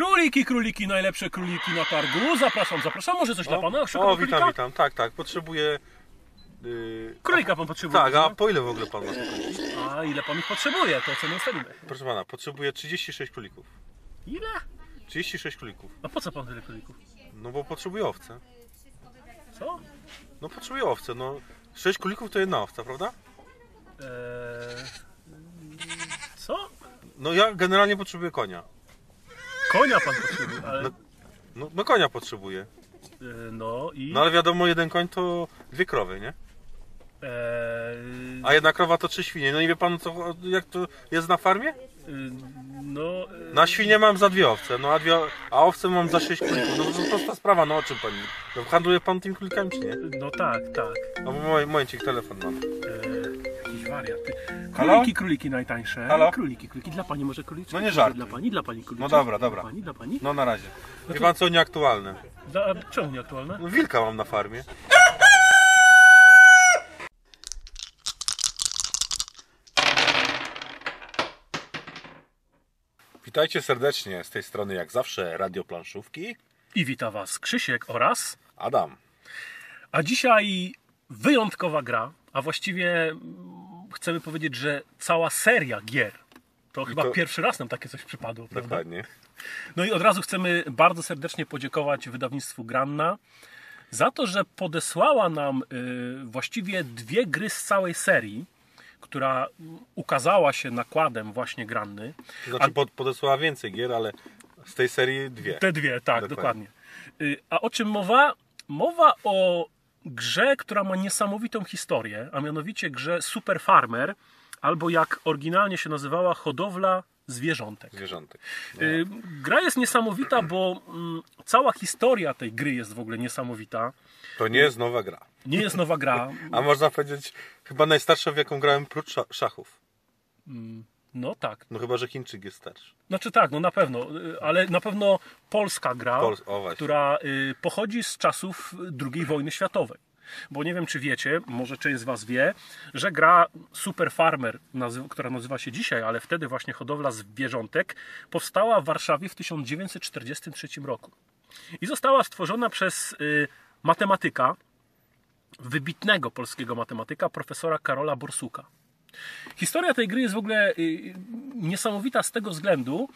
Króliki, króliki, najlepsze króliki na targu. Zapraszam, zapraszam. Może coś dla pana? Szuka o witam, witam. Tak, tak, potrzebuję... Yy... Królika pan potrzebuje. Tak, a rozumiem? po ile w ogóle pan ma? A ile pan ich potrzebuje, to cenę ustalimy. Proszę pana, potrzebuję 36 królików. Ile? 36 królików. A po co pan tyle królików? No bo potrzebuję owce. Co? No potrzebuję owce, no. 6 królików to jedna owca, prawda? Eee... Co? No ja generalnie potrzebuję konia. Konia pan potrzebuje, ale... No. No, no konia potrzebuję. e, No i... No ale wiadomo, jeden koń to dwie krowy, nie? Eee... A jedna krowa to trzy świnie. No i wie pan co, jak to jest na farmie? e, No... e, Na świnie mam za dwie owce, no a, dwie, a owce mam za sześć królików. No to prosta sprawa, no o czym pani? No, handluje pan tymi królikami czy nie? No tak, tak. No bo mo- momencik, telefon mam. Eee, wariat. Ty. Halo? Króliki, króliki najtańsze. Halo? Króliki, króliki. Dla pani może króliczki? No nie żartuj. Dla pani, dla pani króliczki. No dobra, dobra. Dla pani, dla pani. No na razie. Wie to- pan co nieaktualne? Dla... Czemu nieaktualne? No wilka mam na farmie. Witajcie serdecznie, z tej strony jak zawsze Radio Planszówki. I wita was Krzysiek oraz... Adam. A dzisiaj wyjątkowa gra, a właściwie chcemy powiedzieć, że cała seria gier. To chyba to- pierwszy raz nam takie coś przypadło, prawda? Dokładnie. No i od razu chcemy bardzo serdecznie podziękować wydawnictwu Granna za to, że podesłała nam y, właściwie dwie gry z całej serii, która ukazała się nakładem właśnie Granny. Znaczy pod, podesłała więcej gier, ale z tej serii dwie. Te dwie, tak, Dokładnie. dokładnie. Y, A o czym mowa? Mowa o grze, która ma niesamowitą historię, a mianowicie grze Super Farmer, albo jak oryginalnie się nazywała, hodowla zwierzątek. Zwierzątek. Y, Gra jest niesamowita, bo mm, cała historia tej gry jest w ogóle niesamowita. To nie jest nowa gra. Nie jest nowa gra. A można powiedzieć, chyba najstarsza w jaką grałem prócz sza- szachów. No tak. No chyba, że Chińczyk jest starszy. Znaczy tak, no na pewno, y, ale na pewno polska gra, która y, pochodzi z czasów II wojny światowej. Bo nie wiem, czy wiecie, może część z Was wie, że gra Super Farmer, nazy- która nazywa się dzisiaj, ale wtedy właśnie hodowla zwierzątek, powstała w Warszawie w 1943 roku. I została stworzona przez y, matematyka, wybitnego polskiego matematyka, profesora Karola Borsuka. Historia tej gry jest w ogóle y, niesamowita z tego względu,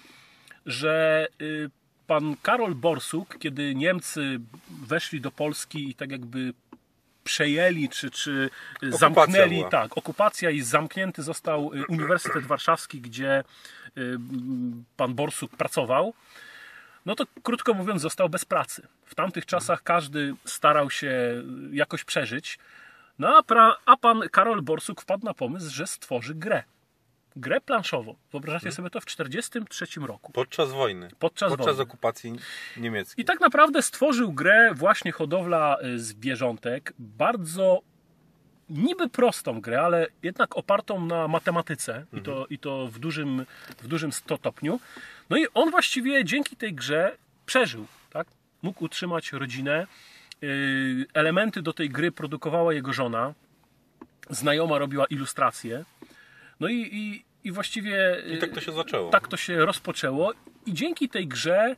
że y, pan Karol Borsuk, kiedy Niemcy weszli do Polski i tak jakby przejęli, czy, czy zamknęli, była. tak, okupacja i zamknięty został y, Uniwersytet Warszawski, gdzie y, pan Borsuk pracował, no to krótko mówiąc został bez pracy. W tamtych czasach każdy starał się jakoś przeżyć, no a, pra, a pan Karol Borsuk wpadł na pomysł, że stworzy grę. Grę planszową. Wyobrażacie sobie to w 1943 roku. Podczas wojny. Podczas Podczas wojny. okupacji niemieckiej. I tak naprawdę stworzył grę właśnie hodowla y, zwierzątek, bardzo niby prostą grę, ale jednak opartą na matematyce i, to, i to w dużym, w dużym stopniu. No i on właściwie dzięki tej grze przeżył, tak? Mógł utrzymać rodzinę. Y, Elementy do tej gry produkowała jego żona. Znajoma robiła ilustracje. No i, i, i właściwie I tak to się zaczęło. tak to się rozpoczęło i dzięki tej grze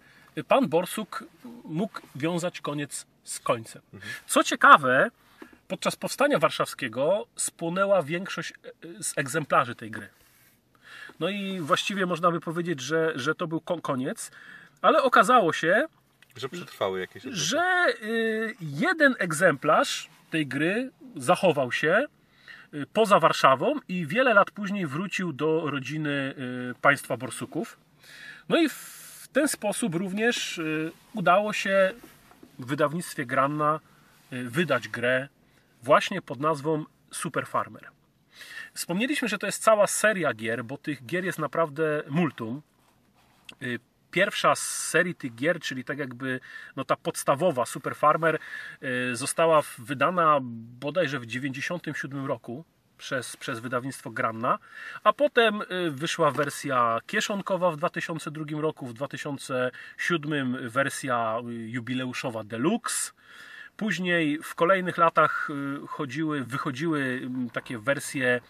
pan Borsuk mógł wiązać koniec z końcem. Co ciekawe, podczas powstania warszawskiego spłonęła większość z egzemplarzy tej gry. No i właściwie można by powiedzieć, że, że to był ko- koniec, ale okazało się, Że przetrwały jakieś etapy. że y, jeden egzemplarz tej gry zachował się y, poza Warszawą i wiele lat później wrócił do rodziny y, państwa Borsuków. No i w ten sposób również y, udało się w wydawnictwie Granna y, wydać grę właśnie pod nazwą Super Farmer. Wspomnieliśmy, że to jest cała seria gier, bo tych gier jest naprawdę multum. Pierwsza z serii tych gier, czyli tak jakby no ta podstawowa Super Farmer, y, została wydana bodajże w 1997 roku przez, przez wydawnictwo Granna, a potem y, wyszła wersja kieszonkowa w 2002 roku, w 2007 wersja y, jubileuszowa Deluxe. Później w kolejnych latach chodziły, wychodziły takie wersje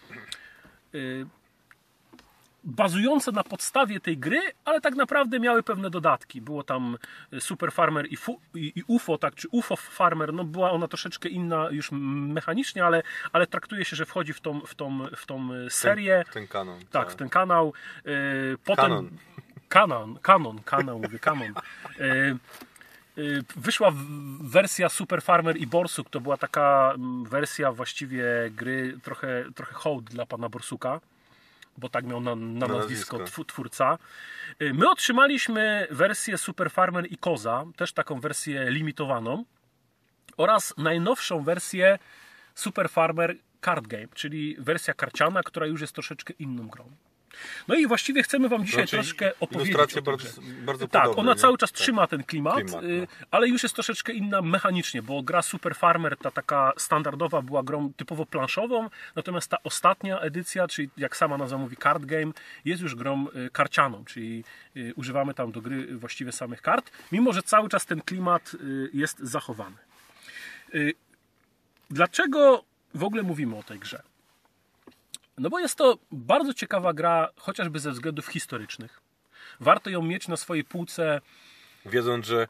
bazujące na podstawie tej gry, ale tak naprawdę miały pewne dodatki. Było tam Super Farmer i, fu, i, i UFO, tak, czy UFO Farmer, no była ona troszeczkę inna już mechanicznie, ale, ale traktuje się, że wchodzi w tą, w tą, w tą serię. Ten, ten kanon. Tak, w ten kanał. E, Potem, Kanon. Kanon, kanon, kanon, mówię, kanon. E, e, Wyszła wersja Super Farmer i Borsuk. To była taka wersja właściwie gry, trochę, trochę hołd dla pana Borsuka, bo tak miał na, na nazwisko nazwisko. tw- twórca. Y, My otrzymaliśmy wersję Super Farmer i Koza, też taką wersję limitowaną, oraz najnowszą wersję Super Farmer Card Game, czyli wersja karciana, która już jest troszeczkę inną grą. No i właściwie chcemy Wam dzisiaj Znaczy, troszkę opowiedzieć o bardzo- bardzo Tak, podobne, ona nie? cały czas Tak. trzyma ten klimat, Klimat, no. y, ale już jest troszeczkę inna mechanicznie, bo gra Super Farmer, ta taka standardowa, była grą typowo planszową, natomiast ta ostatnia edycja, czyli jak sama nazwa mówi card game, jest już grą y, karcianą, czyli y, używamy tam do gry właściwie samych kart, mimo że cały czas ten klimat jest zachowany. Dlaczego w ogóle mówimy o tej grze? No bo jest to bardzo ciekawa gra, chociażby ze względów historycznych. Warto ją mieć na swojej półce Wiedząc, że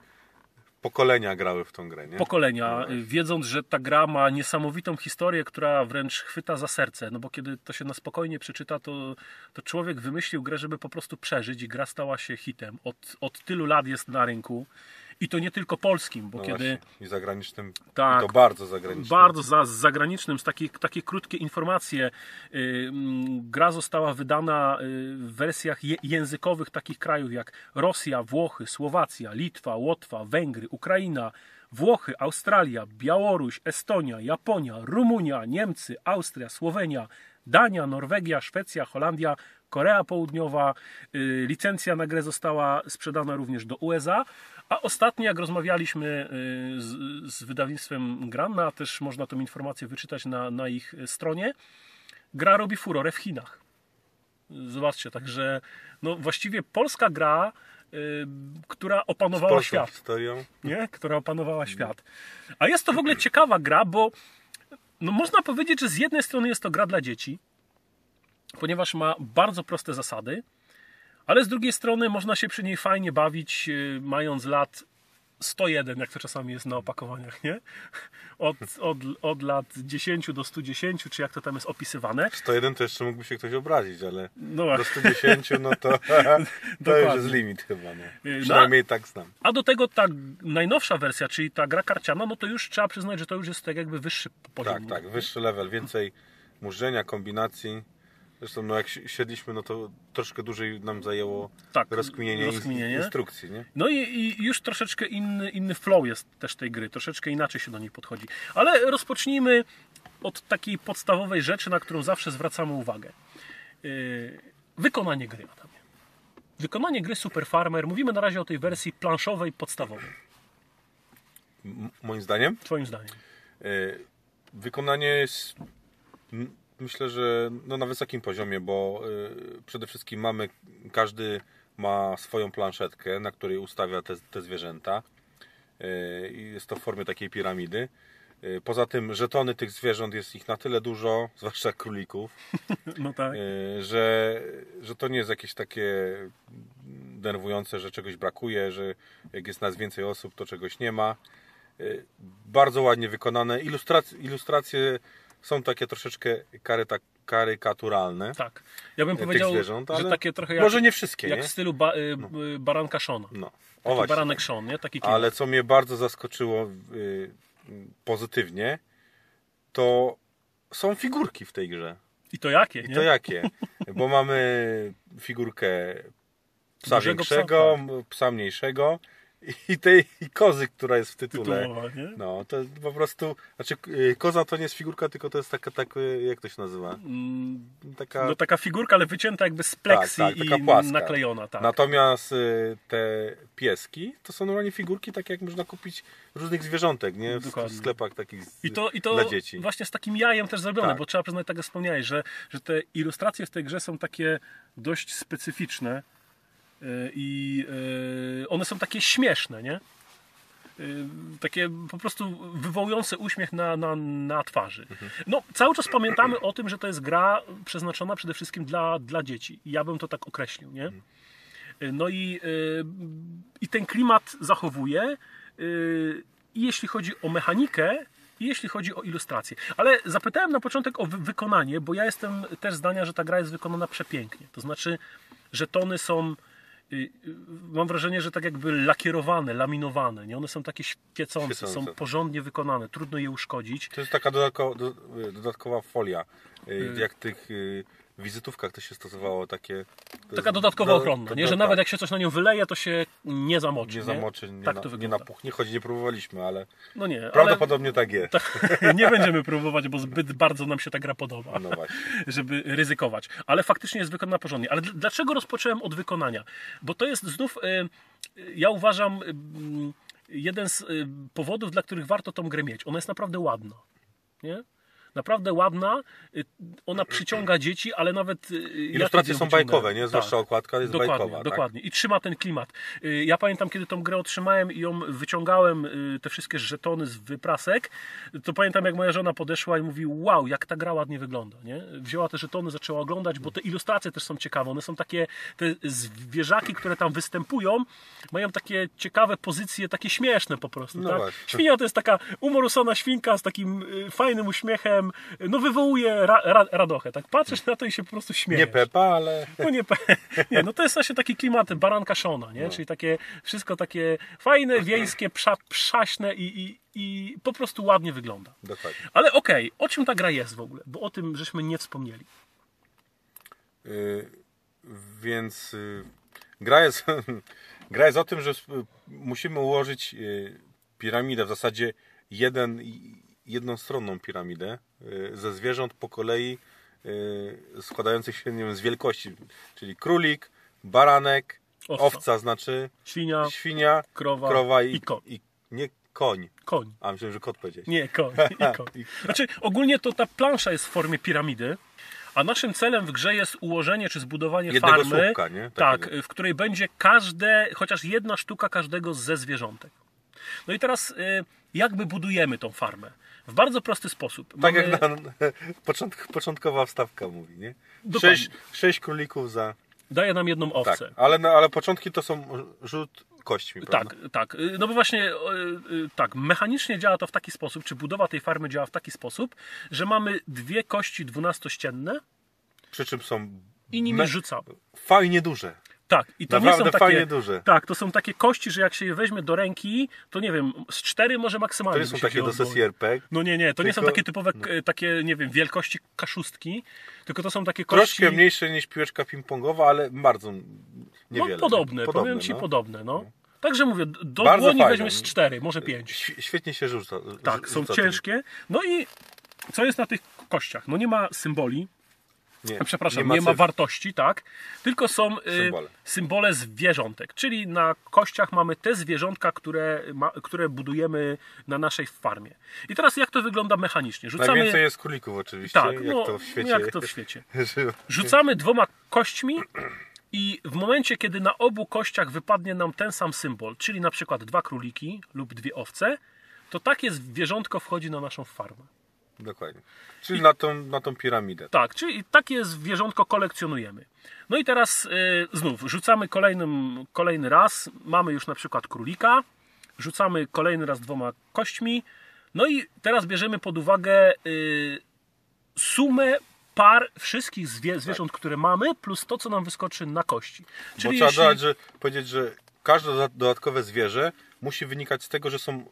pokolenia grały w tą grę, nie? pokolenia, y, wiedząc, że ta gra ma niesamowitą historię, która wręcz chwyta za serce. No bo kiedy to się na spokojnie przeczyta, to, to człowiek wymyślił grę, żeby po prostu przeżyć i gra stała się hitem. Od, od tylu lat jest na rynku. I to nie tylko polskim, bo No kiedy właśnie. I zagranicznym. Tak. I to bardzo zagranicznym. Bardzo za, z zagranicznym, z takie, takie krótkie informacje. Yy, Gra została wydana yy, w wersjach je, językowych takich krajów jak Rosja, Włochy, Słowacja, Litwa, Łotwa, Węgry, Ukraina, Włochy, Australia, Białoruś, Estonia, Japonia, Rumunia, Niemcy, Austria, Słowenia, Dania, Norwegia, Szwecja, Holandia, Korea Południowa. Yy, Licencja na grę została sprzedana również do USA. A ostatnio, jak rozmawialiśmy yy, z, z wydawnictwem Granna, a też można tą informację wyczytać na, na ich stronie, gra robi furorę w Chinach. Zobaczcie, także no właściwie polska gra, yy, która opanowała polską świat historią. nie? która opanowała świat. A jest to w ogóle ciekawa gra, bo no można powiedzieć, że z jednej strony jest to gra dla dzieci, ponieważ ma bardzo proste zasady, ale z drugiej strony można się przy niej fajnie bawić, yy, mając lat 101, jak to czasami jest na opakowaniach, nie? Od, od, od lat 10 do 110, czy jak to tam jest opisywane. 101 to jeszcze mógłby się ktoś obrazić, ale No do właśnie. 110 no to, to już jest limit chyba. Nie? No, Przynajmniej tak znam. A do tego ta najnowsza wersja, czyli ta gra karciana, no to już trzeba przyznać, że to już jest tak jakby wyższy poziom. Tak, tak, wyższy level, więcej mużdżenia, kombinacji. Zresztą no jak si- siedliśmy, no to troszkę dłużej nam zajęło Tak, rozkminienie, rozkminienie. instrukcji, nie? No i, i już troszeczkę inny, inny flow jest też tej gry, troszeczkę inaczej się do niej podchodzi. Ale rozpocznijmy od takiej podstawowej rzeczy, na którą zawsze zwracamy uwagę. Yy, wykonanie gry, Adamie. Wykonanie gry Super Farmer, mówimy na razie o tej wersji planszowej, podstawowej. M- moim zdaniem Twoim zdaniem. y, wykonanie jest myślę, że no na wysokim poziomie, bo y, przede wszystkim mamy, każdy ma swoją planszetkę, na której ustawia te, te zwierzęta. Y, jest to w formie takiej piramidy. Y, Poza tym żetony tych zwierząt jest ich na tyle dużo, zwłaszcza królików, No tak. że, że to nie jest jakieś takie denerwujące, że czegoś brakuje, że jak jest nas więcej osób, to czegoś nie ma. Bardzo ładnie wykonane. Ilustracje, ilustracje są takie troszeczkę karyta, karykaturalne. Tak. Ja bym tych powiedział, zwierząt, że takie trochę jak, Może nie wszystkie, jak nie? w stylu ba, y, y, baranka Shona. No. O właśnie. baranek Sean, nie? Taki klimat. Ale co mnie bardzo zaskoczyło y, pozytywnie, to są figurki w tej grze. I to jakie, I nie? to jakie? Bo mamy figurkę psa Dużego psa, większego, psa mniejszego i tej i kozy, która jest w tytule. Tytułowa, nie? No, to po prostu, znaczy y, koza to nie jest figurka, tylko to jest taka, taka jak to się nazywa? Mm, Taka, No taka figurka, ale wycięta jakby z pleksji Tak, tak, i płaska. naklejona, tak. Natomiast y, te pieski to są normalnie figurki, takie jak można kupić różnych zwierzątek, nie? W, Dokładnie. sklepach takich I to, I to dla dzieci. właśnie z takim jajem też zrobione, Tak. bo trzeba przyznać, tak jak wspomniałeś, że, że te ilustracje w tej grze są takie dość specyficzne i one są takie śmieszne, nie? y, takie po prostu wywołujące uśmiech na, na, na twarzy. No, cały czas pamiętamy o tym, że to jest gra przeznaczona przede wszystkim dla, dla dzieci. Ja bym to tak określił, nie? No i, y, i ten klimat zachowuje. y, I jeśli chodzi o mechanikę, i jeśli chodzi o ilustrację. Ale zapytałem na początek o wy- wykonanie, bo ja jestem też zdania, że ta gra jest wykonana przepięknie. To znaczy, że tony są. Y, y, Mam wrażenie, że tak jakby lakierowane, laminowane. Nie? One są takie świecące, Świecące. są porządnie wykonane, trudno je uszkodzić. To jest taka dodatkowa, do, dodatkowa folia. Y, Jak tych y, wizytówkach to się stosowało takie. to Taka dodatkowa do- ochronna, do- nie? że tak, nawet jak się coś na nią wyleje, to się nie zamoczy. nie zamoczy, nie, tak na, to nie wygląda. napuchnie, choć nie próbowaliśmy, ale No nie, ale prawdopodobnie tak jest. nie będziemy próbować, bo zbyt bardzo nam się ta gra podoba. No żeby ryzykować. Ale faktycznie jest wykonana porządnie. Ale dl- dlaczego rozpocząłem od wykonania? Bo to jest znów, y, y, ja uważam, jeden z powodów, dla których warto tą grę mieć. Ona jest naprawdę ładna. Nie? Naprawdę ładna, y, ona przyciąga dzieci, ale nawet. y, ja Ilustracje są bajkowe, nie? Zwłaszcza okładka jest Dokładnie, bajkowa. tak? dokładnie. I trzyma ten klimat. Y, Ja pamiętam, kiedy tą grę otrzymałem i ją wyciągałem, te wszystkie żetony z wyprasek, to pamiętam, jak moja żona podeszła i mówi, wow, jak ta gra ładnie wygląda, nie? Wzięła te żetony, zaczęła oglądać, bo te ilustracje też są ciekawe. One są takie, te zwierzaki, które tam występują, mają takie ciekawe pozycje, takie śmieszne po prostu, No tak? właśnie. Świnia to jest taka umorusona świnka z takim fajnym uśmiechem, no wywołuje ra, ra, radochę, tak? Patrzysz na to i się po prostu śmiejesz. Nie Pepa, ale No nie, pe- nie, no to jest właśnie taki klimat baranka Shona, nie? Czyli takie wszystko takie fajne, wiejskie, psza, pszaśne i, i, i po prostu ładnie wygląda. dokładnie. Ale okej, o czym ta gra jest w ogóle? Bo o tym żeśmy nie wspomnieli. Y, więc y, gra jest, gra jest o tym, że musimy ułożyć y, piramidę, w zasadzie jeden, jednostronną piramidę y, ze zwierząt po kolei y, składających się nie wiem, z wielkości, czyli królik, baranek, Owca. owca, znaczy Świnia, świnia, krowa krowa i, i koń. i nie koń. koń. A myślałem, że kot powiedzieć. Nie, koń i koń. Znaczy, ogólnie to ta plansza jest w formie piramidy, a naszym celem w grze jest ułożenie czy zbudowanie Jednego farmy, słupka, nie? tak, w której będzie każde, chociaż jedna sztuka każdego ze zwierzątek. No i teraz y, jakby budujemy tą farmę? W bardzo prosty sposób. Tak Mamy- jak na, początk, początkowa wstawka mówi, nie? Dokładnie. Sześć, sześć królików za... Daje nam jedną Tak, owcę. ale, no, ale początki to są rzut kośćmi, Tak, prawda? tak. Y, No bo właśnie y, y, tak, mechanicznie działa to w taki sposób, czy budowa tej farmy działa w taki sposób, że mamy dwie kości dwunastościenne Przy czym są i nimi me- rzucamy. fajnie duże. Tak, i to Naprawdę nie są takie. duże. Tak, to są takie kości, że jak się je weźmie do ręki, to nie wiem, z cztery może To maksymalnie. nie by są takie do sesji RPG. No nie, nie, to nie są Tylko- takie typowe, k- takie, nie wiem, wielkości kaszustki, tylko to są takie kości. Troszkę mniejsze niż piłeczka ping-pongowa, ale bardzo no, niewiele. podobne, Podobne, powiem ci no. podobne, no. Także mówię, do Bardzo dłoni fajne. weźmiesz z cztery, może pięć. Św- Świetnie się rzuca. Tak, są ciężkie. No i co jest na tych kościach? No nie ma symboli, Nie, przepraszam, nie ma, cyfr. wartości, tak? Tylko są y, Symbole. symbole zwierzątek. Czyli na kościach mamy te zwierzątka, które, ma, które budujemy na naszej farmie. I teraz jak to wygląda mechanicznie? Rzucamy. Najwięcej jest królików oczywiście, tak, jak no, to w świecie. jak to w świecie. Rzucamy dwoma kośćmi i w momencie, kiedy na obu kościach wypadnie nam ten sam symbol, czyli na przykład dwa króliki lub dwie owce, to takie zwierzątko wchodzi na naszą farmę. Dokładnie. Czyli na, tą, na tą piramidę. Tak, czyli takie zwierzątko kolekcjonujemy. No i teraz y, znów rzucamy kolejnym, kolejny raz. Mamy już na przykład królika. Rzucamy kolejny raz dwoma kośćmi. No i teraz bierzemy pod uwagę y, sumę par wszystkich zwie, zwierząt, które mamy, plus to, co nam wyskoczy na kości. Bo Czyli trzeba jeśli... dodać, że, powiedzieć, że każde doda- dodatkowe zwierzę musi wynikać z tego, że są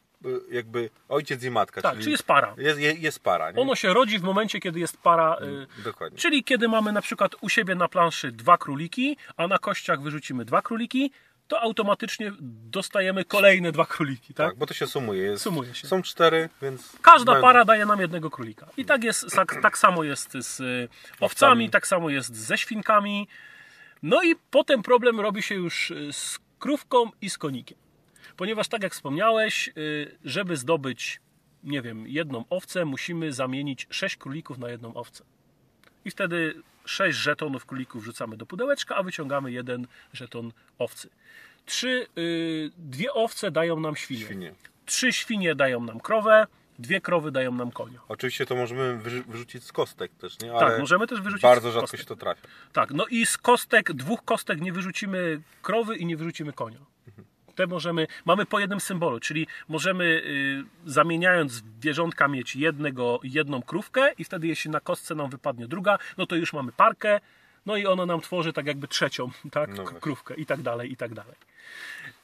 jakby ojciec i matka. Tak, czyli jest para. jest, jest, para. Nie? Ono się rodzi w momencie, kiedy jest para. y, Dokładnie. Czyli kiedy mamy na przykład u siebie na planszy dwa króliki, a na kościach wyrzucimy dwa króliki, to automatycznie dostajemy kolejne dwa króliki, tak? Tak, bo to się sumuje. Jest, Sumuje się. Są cztery, więc. Każda mają- para daje nam jednego królika. I tak jest, tak, tak samo jest z y, owcami, Owcami. tak samo jest ze świnkami. No i potem problem robi się już y, z krówką i z konikiem. Ponieważ tak jak wspomniałeś, y, żeby zdobyć, nie wiem, jedną owcę, musimy zamienić sześć królików na jedną owcę. I wtedy sześć żetonów królików wrzucamy do pudełeczka, a wyciągamy jeden żeton owcy. Trzy, y, dwie owce dają nam świnie. Świnie. trzy świnie dają nam krowę, dwie krowy dają nam konia. Oczywiście to możemy wyrzu- wyrzucić z kostek też, nie? Tak, możemy też wyrzucić Bardzo rzadko kostek. się to trafia. Tak, no i z kostek, dwóch kostek nie wyrzucimy krowy i nie wyrzucimy konia. Te możemy, mamy po jednym symbolu, czyli możemy y, zamieniając zwierzątka mieć jednego, jedną krówkę i wtedy jeśli na kostce nam wypadnie druga, no to już mamy parkę, no i ona nam tworzy tak jakby trzecią, tak, No krówkę i tak dalej, i tak dalej.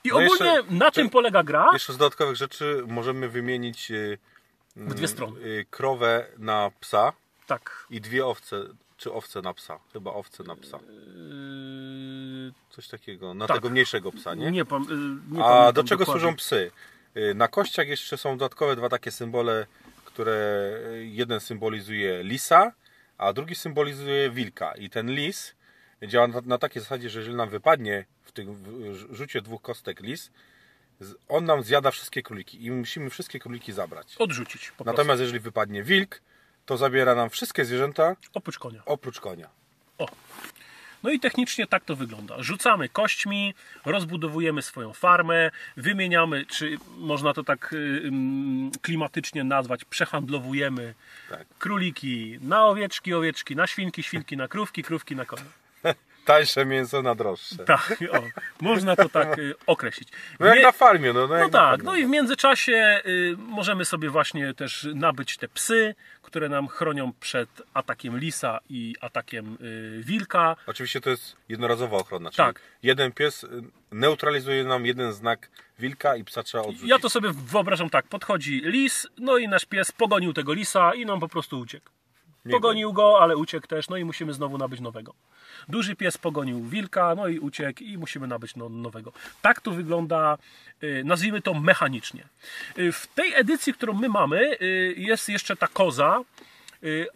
I No ogólnie jeszcze- na czym czy- polega gra? Jeszcze z dodatkowych rzeczy możemy wymienić y, W dwie strony. y, krowę na psa Tak. i dwie owce, czy owce na psa. Chyba owce na psa. Coś takiego. Na tak. tego mniejszego psa, nie? nie, pam, yy, nie A do czego dokładnie. służą psy? Y, Na kościach jeszcze są dodatkowe dwa takie symbole, które y, jeden symbolizuje lisa, a drugi symbolizuje wilka. I ten lis działa na, na takiej zasadzie, że jeżeli nam wypadnie w tym rzucie dwóch kostek lis, on nam zjada wszystkie króliki i musimy wszystkie króliki zabrać. Odrzucić po prostu. Natomiast jeżeli wypadnie wilk, to zabiera nam wszystkie zwierzęta Oprócz konia. oprócz konia. O. No i technicznie tak to wygląda. Rzucamy kośćmi, rozbudowujemy swoją farmę, wymieniamy, czy można to tak y, klimatycznie nazwać, przehandlowujemy Tak. króliki na owieczki, owieczki na świnki, świnki na krówki, krówki na konie. Tańsze mięso na droższe. Tak, o, można to tak y, określić. No jak na farmie, no, no, No tak, no i w międzyczasie y, możemy sobie właśnie też nabyć te psy, które nam chronią przed atakiem lisa i atakiem y, wilka. Oczywiście to jest jednorazowa ochrona. Czyli Tak. jeden pies y, neutralizuje nam jeden znak wilka i psa trzeba odrzucić. Ja to sobie wyobrażam tak, podchodzi lis, no i nasz pies pogonił tego lisa i nam po prostu uciekł. Pogonił go, ale uciekł też, no i musimy znowu nabyć nowego. Duży pies pogonił wilka, no i uciekł i musimy nabyć no, nowego. Tak to wygląda, y, nazwijmy to mechanicznie. Y, W tej edycji, którą my mamy, y, jest jeszcze ta koza,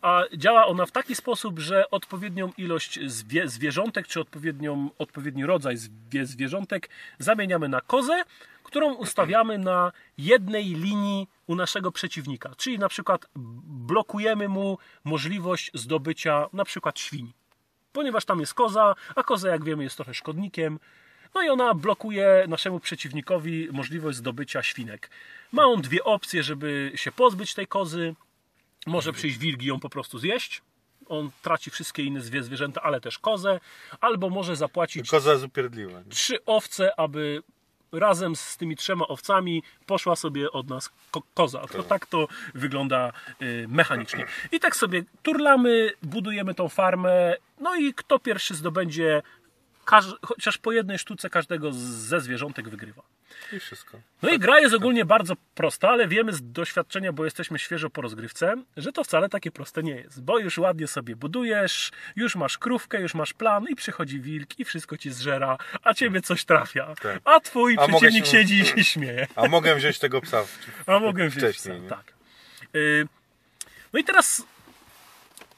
a działa ona w taki sposób, że odpowiednią ilość zwie, zwierzątek, czy odpowiednią, odpowiedni rodzaj zwie, zwierzątek zamieniamy na kozę, którą ustawiamy na jednej linii u naszego przeciwnika. Czyli na przykład blokujemy mu możliwość zdobycia na przykład świni. Ponieważ tam jest koza, a koza jak wiemy jest trochę szkodnikiem. No i ona blokuje naszemu przeciwnikowi możliwość zdobycia świnek. Ma on dwie opcje, żeby się pozbyć tej kozy. Może przyjść wilk i ją po prostu zjeść. On traci wszystkie inne zwie- zwierzęta, ale też kozę. Albo może zapłacić Koza jest upierdliwa. nie? trzy owce, aby razem z tymi trzema owcami poszła sobie od nas ko- koza. To tak to wygląda y, mechanicznie. I tak sobie turlamy, budujemy tą farmę, no i kto pierwszy zdobędzie chociaż po jednej sztuce każdego ze zwierzątek wygrywa. I wszystko. No i gra jest ogólnie bardzo prosta, ale wiemy z doświadczenia, bo jesteśmy świeżo po rozgrywce, że to wcale takie proste nie jest. Bo już ładnie sobie budujesz, już masz krówkę, już masz plan i przychodzi wilk i wszystko ci zżera, a ciebie coś trafia. Tak. A twój A przeciwnik się- siedzi i się śmieje. A mogę wziąć tego psa. w- A mogę wziąć psa, nie? tak. Y, No i teraz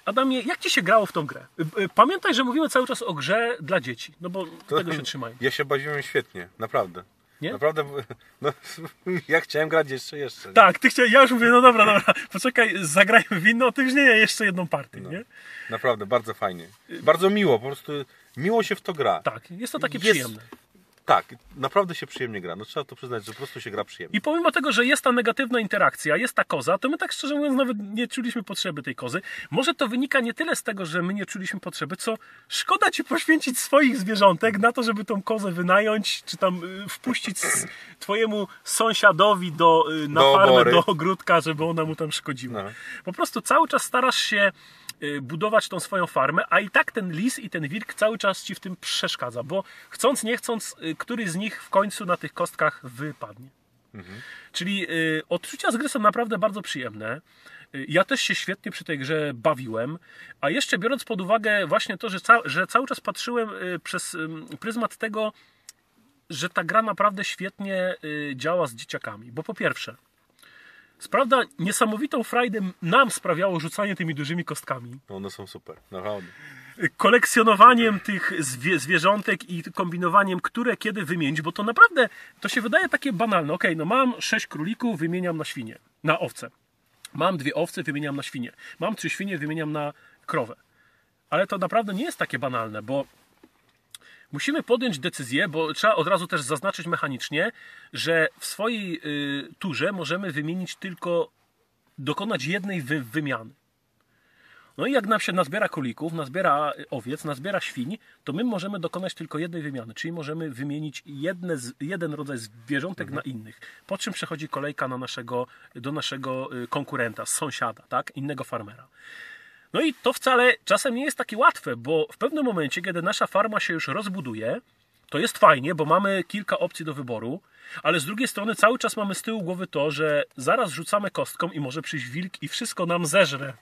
Adamie, jak ci się grało w tą grę? Y, y, Pamiętaj, że mówimy cały czas o grze dla dzieci, no bo tego się trzymaj. Ja się bawiłem świetnie, naprawdę. Nie? Naprawdę, no, ja chciałem grać jeszcze, jeszcze. nie? Tak, ty chciałeś, ja już mówię, no dobra, dobra, poczekaj, zagrajmy w inną, ty już nie, jeszcze jedną partię, No. nie? Naprawdę, bardzo fajnie. Bardzo miło, po prostu miło się w to gra. Tak, jest to takie Jest- przyjemne. Tak, naprawdę się przyjemnie gra. No trzeba to przyznać, że po prostu się gra przyjemnie. I pomimo tego, że jest ta negatywna interakcja, jest ta koza, to my tak szczerze mówiąc nawet nie czuliśmy potrzeby tej kozy. Może to wynika nie tyle z tego, że my nie czuliśmy potrzeby, co szkoda ci poświęcić swoich zwierzątek na to, żeby tą kozę wynająć, czy tam y, wpuścić twojemu sąsiadowi do, y, na Do farmę, obory. do ogródka, żeby ona mu tam szkodziła. No. Po prostu cały czas starasz się budować tą swoją farmę, a i tak ten lis i ten wilk cały czas ci w tym przeszkadza, bo chcąc, nie chcąc, y, któryś z nich w końcu na tych kostkach wypadnie. Czyli y, odczucia z gry są naprawdę bardzo przyjemne. Y, Ja też się świetnie przy tej grze bawiłem, a jeszcze biorąc pod uwagę właśnie to, że, ca- że cały czas patrzyłem y, przez pryzmat tego, że ta gra naprawdę świetnie y, działa z dzieciakami. Bo po pierwsze, sprawda, niesamowitą frajdę nam sprawiało rzucanie tymi dużymi kostkami No, one są super, naprawdę. kolekcjonowaniem tych zwie, zwierzątek i kombinowaniem, które kiedy wymienić, bo to naprawdę, to się wydaje takie banalne. Okej, no mam sześć królików, wymieniam na świnie, na owce. Mam dwie owce, wymieniam na świnie. Mam trzy świnie, wymieniam na krowę. Ale to naprawdę nie jest takie banalne, bo musimy podjąć decyzję, bo trzeba od razu też zaznaczyć mechanicznie, że w swojej y, turze możemy wymienić tylko, dokonać jednej wy, wymiany. No i jak nam się nazbiera królików, nazbiera owiec, nazbiera świń, to my możemy dokonać tylko jednej wymiany, czyli możemy wymienić jedne z, jeden rodzaj zwierzątek na innych. Po czym przechodzi kolejka na naszego, do naszego y, konkurenta, sąsiada, tak? innego farmera. No i to wcale czasem nie jest takie łatwe, bo w pewnym momencie, kiedy nasza farma się już rozbuduje, to jest fajnie, bo mamy kilka opcji do wyboru, ale z drugiej strony cały czas mamy z tyłu głowy to, że zaraz rzucamy kostką i może przyjść wilk i wszystko nam zeżre.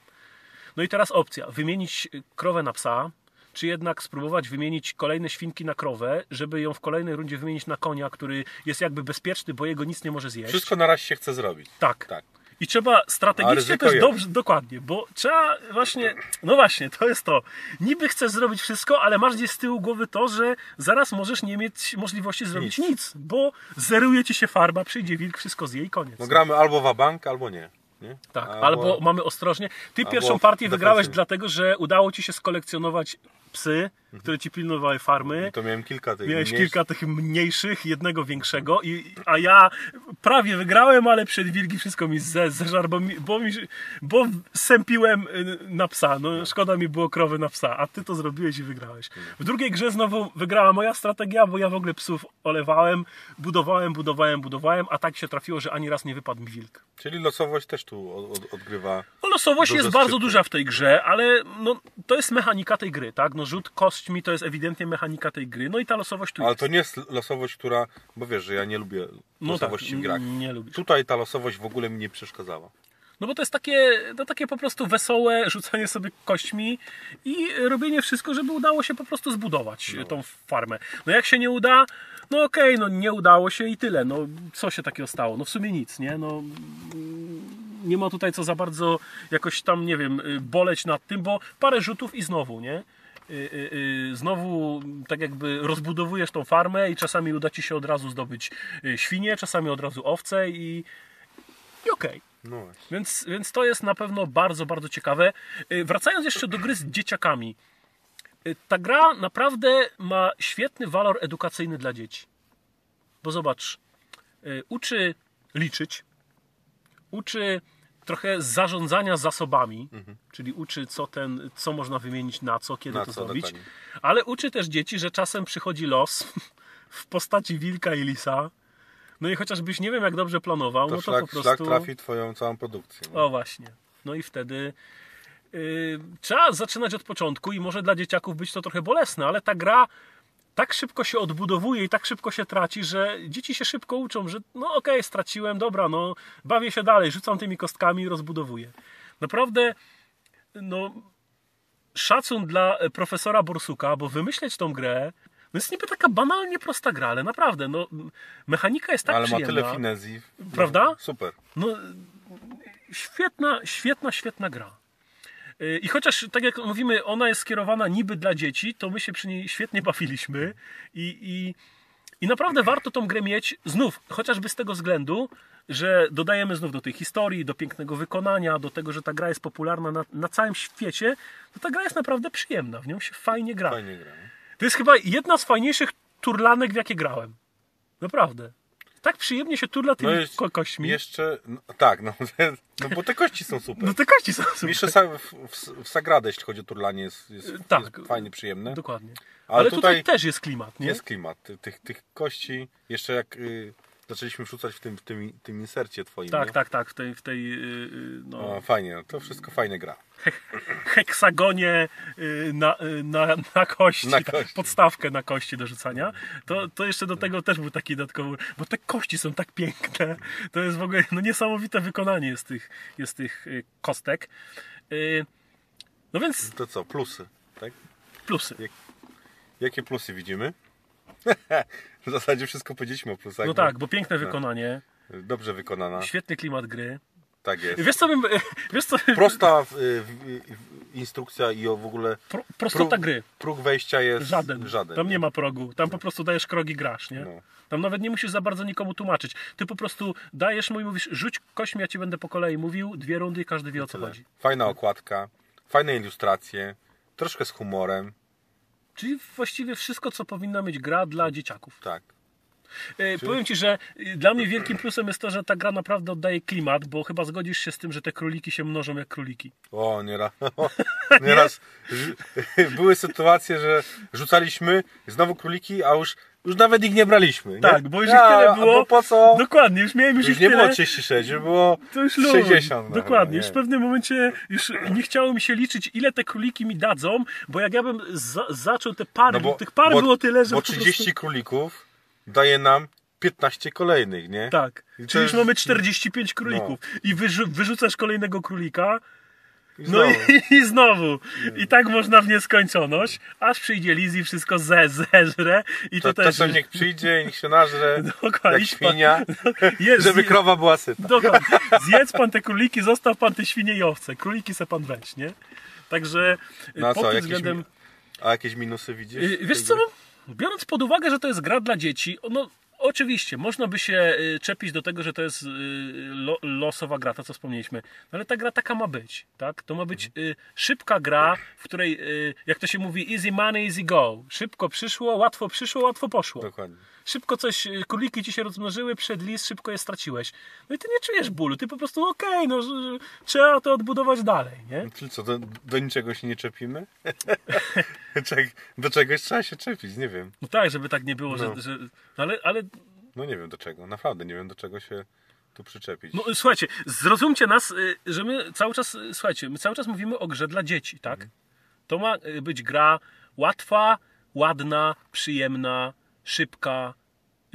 No i teraz opcja: wymienić krowę na psa, czy jednak spróbować wymienić kolejne świnki na krowę, żeby ją w kolejnej rundzie wymienić na konia, który jest jakby bezpieczny, bo jego nic nie może zjeść. Wszystko na raz się chce zrobić. Tak. Tak. I trzeba strategicznie też dobrze, dokładnie, bo trzeba właśnie, no właśnie, to jest to. Niby chcesz zrobić wszystko, ale masz gdzieś z tyłu głowy to, że zaraz możesz nie mieć możliwości zrobić nic, Nic. bo zeruje ci się farba, przyjdzie wilk, wszystko zje i koniec. No gramy albo wabank, albo nie. nie? Tak, albo, mamy ostrożnie. Ty albo pierwszą partię wygrałeś dlatego, że udało ci się skolekcjonować psy, które ci pilnowały farmy. To miałem kilka tych Miałeś mniejszych. kilka tych mniejszych, jednego większego, i, a ja prawie wygrałem, ale przed wilki wszystko mi ze- zeżarł, bo, mi, bo, mi, bo sępiłem y, na psa. No, szkoda mi było krowy na psa, a ty to zrobiłeś i wygrałeś. W drugiej grze znowu wygrała moja strategia, bo ja w ogóle psów olewałem, budowałem, budowałem, budowałem, a tak się trafiło, że ani raz nie wypadł mi wilk. Czyli losowość też tu od, od, odgrywa. No, losowość jest bardzo duża w tej grze, ale no, to jest mechanika tej gry, tak? No, rzut kośćmi to jest ewidentnie mechanika tej gry, no i ta losowość tu Ale jest. to nie jest losowość, która. Bo wiesz, że ja nie lubię No losowości tak, w grach. N- nie lubisz. Tutaj ta losowość w ogóle mi nie przeszkadzała. No bo to jest takie, to takie po prostu wesołe rzucanie sobie kośćmi i robienie wszystko, żeby udało się po prostu zbudować tą farmę. No jak się nie uda, no okej, no nie udało się i tyle. No co się takiego stało? No w sumie nic, nie? No mm, nie ma tutaj co za bardzo jakoś tam, nie wiem, y, boleć nad tym, bo parę rzutów i znowu, nie? Y, y, y, Znowu tak jakby rozbudowujesz tą farmę i czasami uda ci się od razu zdobyć świnie, czasami od razu owce i, i okej. No właśnie. Więc, więc to jest na pewno bardzo, bardzo ciekawe. Wracając jeszcze do gry z dzieciakami. Ta gra naprawdę ma świetny walor edukacyjny dla dzieci. Bo zobacz, uczy liczyć, uczy trochę zarządzania zasobami, czyli uczy co, ten, co można wymienić na co, kiedy Na to co, zrobić, dokładnie. ale uczy też dzieci, że czasem przychodzi los w postaci wilka i lisa. No i chociażbyś nie wiem jak dobrze planował, To no to szlak, po prostu... szlak trafi twoją całą produkcję. No. O właśnie. No i wtedy yy, trzeba zaczynać od początku i może dla dzieciaków być to trochę bolesne, ale ta gra tak szybko się odbudowuje i tak szybko się traci, że dzieci się szybko uczą, że no okej, straciłem, dobra, no bawię się dalej, rzucam tymi kostkami i rozbudowuję. Naprawdę, no szacun dla e, profesora Borsuka, bo wymyśleć tą grę, no jest niby taka banalnie prosta gra, ale naprawdę, no mechanika jest tak Ale ma przyjemna. tyle finezji. Prawda? No, super. No, świetna, świetna, świetna gra. Yy, I chociaż, tak jak mówimy, ona jest skierowana niby dla dzieci, to my się przy niej świetnie bawiliśmy i, i, i naprawdę warto tą grę mieć znów, chociażby z tego względu, że dodajemy znów do tej historii, do pięknego wykonania, do tego, że ta gra jest popularna na, na całym świecie, to ta gra jest naprawdę przyjemna, w nią się fajnie gra. Fajnie gra. To jest chyba jedna z fajniejszych turlanek, w jakie grałem. Naprawdę. Tak przyjemnie się turla tymi No jest ko- kośćmi. Jeszcze, no, tak, no, no bo te kości są super. No te kości są super. Jeszcze w, w, w Sagradę, jeśli chodzi o turlanie, jest, jest, Tak. jest fajnie, przyjemne. Dokładnie. Ale Ale, tutaj, tutaj też jest klimat, nie? Jest klimat ty- tych, tych kości. Jeszcze jak y, zaczęliśmy wrzucać w tym, w tym, tym insercie twoim. Tak, nie? tak, tak, w tej, w tej yy, no, No, fajnie, no, to wszystko fajnie gra. heksagonie yy, na, yy, na, na kości, Na kości. podstawkę na kości do rzucania, to, to jeszcze do tego też był taki dodatkowy, bo te kości są tak piękne, to jest w ogóle no, niesamowite wykonanie jest tych, jest tych kostek. No więc To co, plusy, tak? plusy. Jakie plusy widzimy? w zasadzie wszystko powiedzieliśmy o plusach. No bo tak, bo piękne wykonanie, Dobrze wykonana, świetny klimat gry. tak jest. Wiesz co bym, wiesz co, Prosta y, y, y, instrukcja i o w ogóle pro, prostota próg- gry. próg wejścia jest Żaden. żaden Tam nie ma progu. Tam po prostu dajesz krogi grasz, nie? No. Tam nawet nie musisz za bardzo nikomu tłumaczyć. Ty po prostu dajesz mu i mówisz, rzuć kośćmi, ja ci będę po kolei mówił, dwie rundy i każdy wie o co Tyle. chodzi. Fajna okładka, fajne ilustracje, troszkę z humorem. Czyli właściwie wszystko, co powinna mieć gra dla dzieciaków. Tak. E, Powiem Ci, że e, dla mnie wielkim plusem jest to, że ta gra naprawdę oddaje klimat, bo chyba zgodzisz się z tym, że te króliki się mnożą jak króliki. O, nieraz. nieraz były sytuacje, że rzucaliśmy znowu króliki, a już, już nawet ich nie braliśmy. Nie? Tak, bo już ich Ja, tyle a było. Po co? Dokładnie, już miałem już, Już ich nie tyle. było 36, już było To już luz. 60. nawet, Dokładnie. nie? Już w pewnym momencie już nie chciało mi się liczyć, ile te króliki mi dadzą, bo jak ja bym za, zaczął te pary, bo, tych par No bo- było tyle, że Bo po 30 prostu... królików daje nam 15 kolejnych, nie? Tak. I Czyli już mamy 45 królików. I wyrzu- wyrzucasz kolejnego królika, no i, i znowu. I tak można w nieskończoność, aż przyjdzie Liz i wszystko ze, zeżre i to, To, też... czasem niech przyjdzie, niech się nażre, Dokładnie. jak świnia, żeby krowa była syta. Dokładnie. Zjedz pan te króliki, zostaw pan te świnie i owce. Króliki se pan weź, nie? Także No a pod co, tym jakieś, względem... mi- a jakieś minusy widzisz? Y, Wiesz co, biorąc pod uwagę, że to jest gra dla dzieci, no oczywiście, można by się y, czepić do tego, że to jest y, lo, losowa gra, to co wspomnieliśmy, no, ale ta gra taka ma być, tak? To ma być y, szybka gra, w której, jak to się mówi, easy money, easy go. Szybko przyszło, łatwo przyszło, łatwo poszło. Dokładnie. Szybko coś, y, króliki ci się rozmnożyły, przed lis, szybko je straciłeś. No i ty nie czujesz bólu, ty po prostu okej, no że- trzeba to odbudować dalej, nie? Czyli co, do, do niczego się nie czepimy? Do czegoś trzeba się czepić, nie wiem. No tak, żeby tak nie było, No. że, że... no Ale, ale No nie wiem do czego, naprawdę nie wiem do czego się tu przyczepić. No słuchajcie, zrozumcie nas, y, że my cały czas, y, słuchajcie, my cały czas mówimy o grze dla dzieci, tak? To ma być gra łatwa, ładna, przyjemna, szybka,